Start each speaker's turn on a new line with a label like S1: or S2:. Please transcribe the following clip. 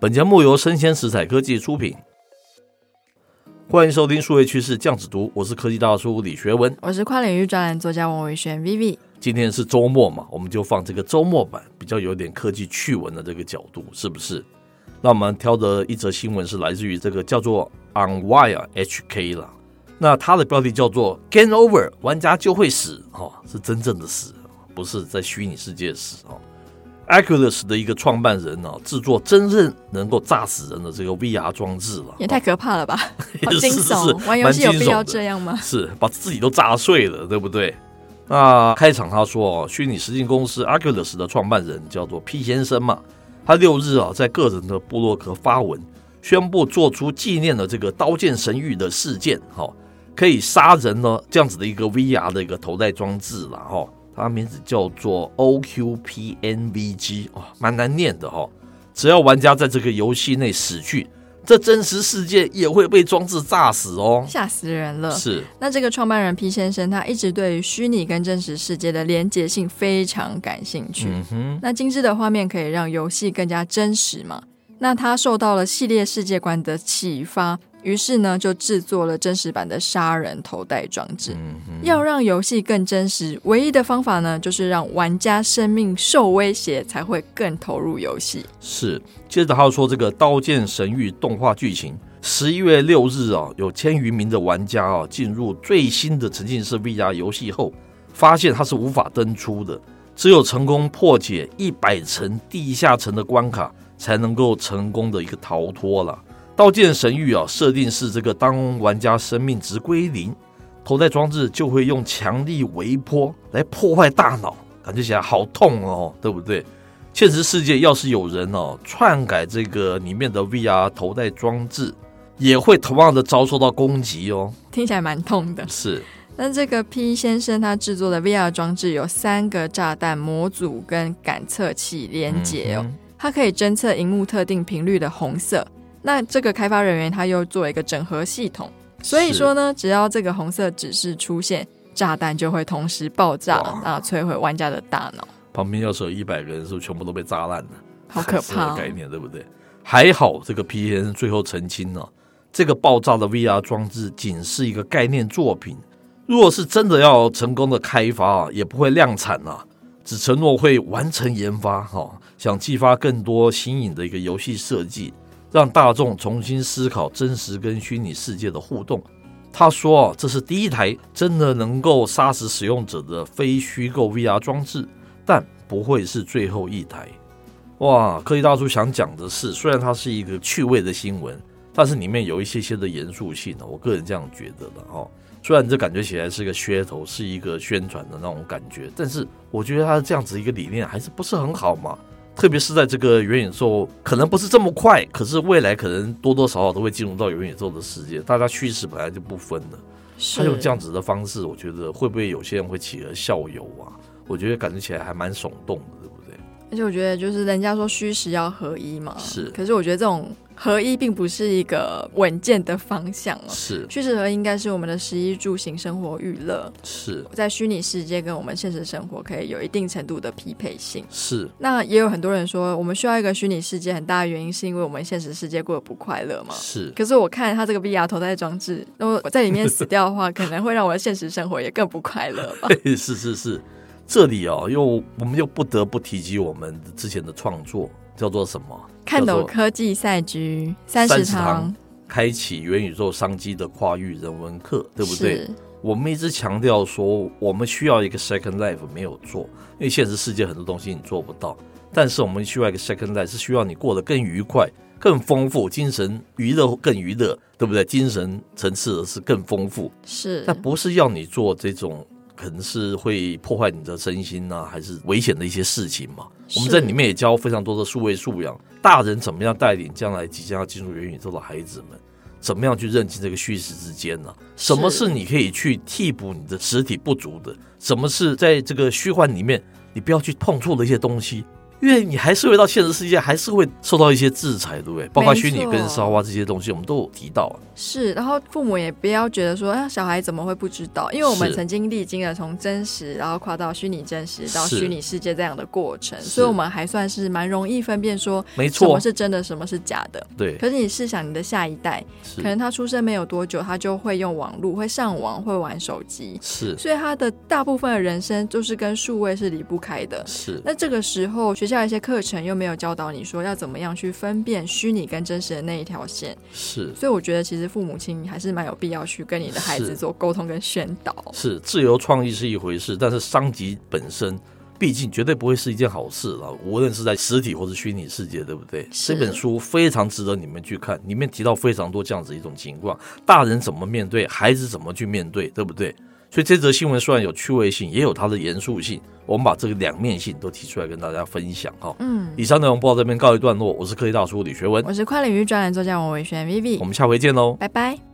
S1: 本节目由生鲜食材科技出品，欢迎收听数位趋势酱子读，我是科技大叔李学文，
S2: 我是跨领域专栏作家王维轩 Vivi。
S1: 今天是周末嘛，我们就放这个周末版，比较有点科技趣闻的这个角度，是不是？那我们挑的一则新闻是来自于这个叫做 Unwire HK 了，那它的标题叫做 Game Over，玩家就会死，哦，是真正的死，不是在虚拟世界死哦。Oculus 的一个创办人呢、啊，制作真正能够炸死人的这个 VR 装置了，
S2: 也太可怕了吧！好惊悚，玩游戏有必要这样吗？
S1: 是把自己都炸碎了，对不对？那开场他说，虚拟实境公司 Oculus 的创办人叫做 P 先生嘛，他六日啊在个人的部落格发文，宣布做出纪念的这个《刀剑神域》的事件，哈，可以杀人呢这样子的一个 VR 的一个头戴装置了，哈。它名字叫做 OQPNVG，哦，蛮难念的哈、哦。只要玩家在这个游戏内死去，这真实世界也会被装置炸死哦，
S2: 吓死人了。
S1: 是。
S2: 那这个创办人 P 先生，他一直对于虚拟跟真实世界的连结性非常感兴趣。嗯哼。那精致的画面可以让游戏更加真实嘛？那他受到了系列世界观的启发。于是呢，就制作了真实版的杀人头戴装置。嗯、要让游戏更真实，唯一的方法呢，就是让玩家生命受威胁，才会更投入游戏。
S1: 是。接着他又说，这个《刀剑神域》动画剧情，十一月六日啊，有千余名的玩家啊，进入最新的沉浸式 VR 游戏后，发现它是无法登出的，只有成功破解一百层地下层的关卡，才能够成功的一个逃脱了。《刀剑神域》啊，设定是这个当玩家生命值归零，头戴装置就会用强力微波来破坏大脑，感觉起来好痛哦，对不对？现实世界要是有人哦篡改这个里面的 VR 头戴装置，也会同样的遭受到攻击哦。
S2: 听起来蛮痛的。
S1: 是。
S2: 那这个 P 先生他制作的 VR 装置有三个炸弹模组跟感测器连接哦，它可以侦测荧幕特定频率的红色。那这个开发人员他又做了一个整合系统，所以说呢，只要这个红色指示出现，炸弹就会同时爆炸，啊，摧毁玩家的大脑。
S1: 旁边要是有一百个人，是不是全部都被炸烂了？
S2: 好可 怕！
S1: 概念对不对？还好这个 P 先生最后澄清了，这个爆炸的 VR 装置仅是一个概念作品，如果是真的要成功的开发啊，也不会量产啊，只承诺会完成研发哈，想激发更多新颖的一个游戏设计。让大众重新思考真实跟虚拟世界的互动。他说啊，这是第一台真的能够杀死使用者的非虚构 VR 装置，但不会是最后一台。哇，科技大叔想讲的是，虽然它是一个趣味的新闻，但是里面有一些些的严肃性呢。我个人这样觉得的哈。虽然这感觉起来是一个噱头，是一个宣传的那种感觉，但是我觉得它这样子一个理念还是不是很好嘛。特别是在这个元宇宙，可能不是这么快，可是未来可能多多少少都会进入到元宇宙的世界。大家趋势本来就不分的，他用这样子的方式，我觉得会不会有些人会企鹅效尤啊？我觉得感觉起来还蛮耸动的？
S2: 而且我觉得就是人家说虚实要合一嘛，
S1: 是。
S2: 可是我觉得这种。合一并不是一个稳健的方向哦，
S1: 是
S2: 虚实合一应该是我们的食衣住行生活娱乐，
S1: 是
S2: 在虚拟世界跟我们现实生活可以有一定程度的匹配性，
S1: 是。
S2: 那也有很多人说，我们需要一个虚拟世界，很大的原因是因为我们现实世界过得不快乐嘛，
S1: 是。
S2: 可是我看他这个 VR 头戴装置，如果我在里面死掉的话，可能会让我的现实生活也更不快乐吧。
S1: 是是是，这里哦，又我们又不得不提及我们之前的创作。叫做什么？
S2: 看懂科技赛局三十堂，
S1: 开启元宇宙商机的跨域人文课，对不对？我们一直强调说，我们需要一个 Second Life，没有做，因为现实世界很多东西你做不到。但是我们需要一个 Second Life，是需要你过得更愉快、更丰富，精神娱乐更娱乐，对不对？精神层次的是更丰富，
S2: 是。
S1: 但不是要你做这种。可能是会破坏你的身心呢、啊，还是危险的一些事情嘛？我们在里面也教非常多的数位素养，大人怎么样带领将来即将要进入元宇宙的孩子们，怎么样去认清这个虚实之间呢、啊？什么是你可以去替补你的实体不足的？什么是在这个虚幻里面你不要去碰触的一些东西？因为你还是会到现实世界，还是会受到一些制裁，对不对？包括虚拟跟烧啊这些东西，我们都有提到。
S2: 是，然后父母也不要觉得说，哎，小孩怎么会不知道？因为我们曾经历经了从真实，然后跨到虚拟真实到虚拟世界这样的过程，所以我们还算是蛮容易分辨说，没错，什么是真的，什么是假的。
S1: 对。
S2: 可是你试想，你的下一代，可能他出生没有多久，他就会用网络，会上网，会玩手机，
S1: 是。
S2: 所以他的大部分的人生就是跟数位是离不开的。
S1: 是。
S2: 那这个时候，学校一些课程又没有教导你说要怎么样去分辨虚拟跟真实的那一条线。
S1: 是。
S2: 所以我觉得，其实父母亲还是蛮有必要去跟你的孩子做沟通跟宣导。
S1: 是。是自由创意是一回事，但是伤及本身，毕竟绝对不会是一件好事了。无论是在实体或是虚拟世界，对不对？这本书非常值得你们去看，里面提到非常多这样子一种情况：大人怎么面对，孩子怎么去面对，对不对？所以这则新闻虽然有趣味性，也有它的严肃性。我们把这个两面性都提出来跟大家分享哈。嗯，以上内容播到这边告一段落。我是科技大叔李学文，
S2: 我是跨领域专栏作家王伟轩 Vivi，
S1: 我们下回见喽，
S2: 拜拜。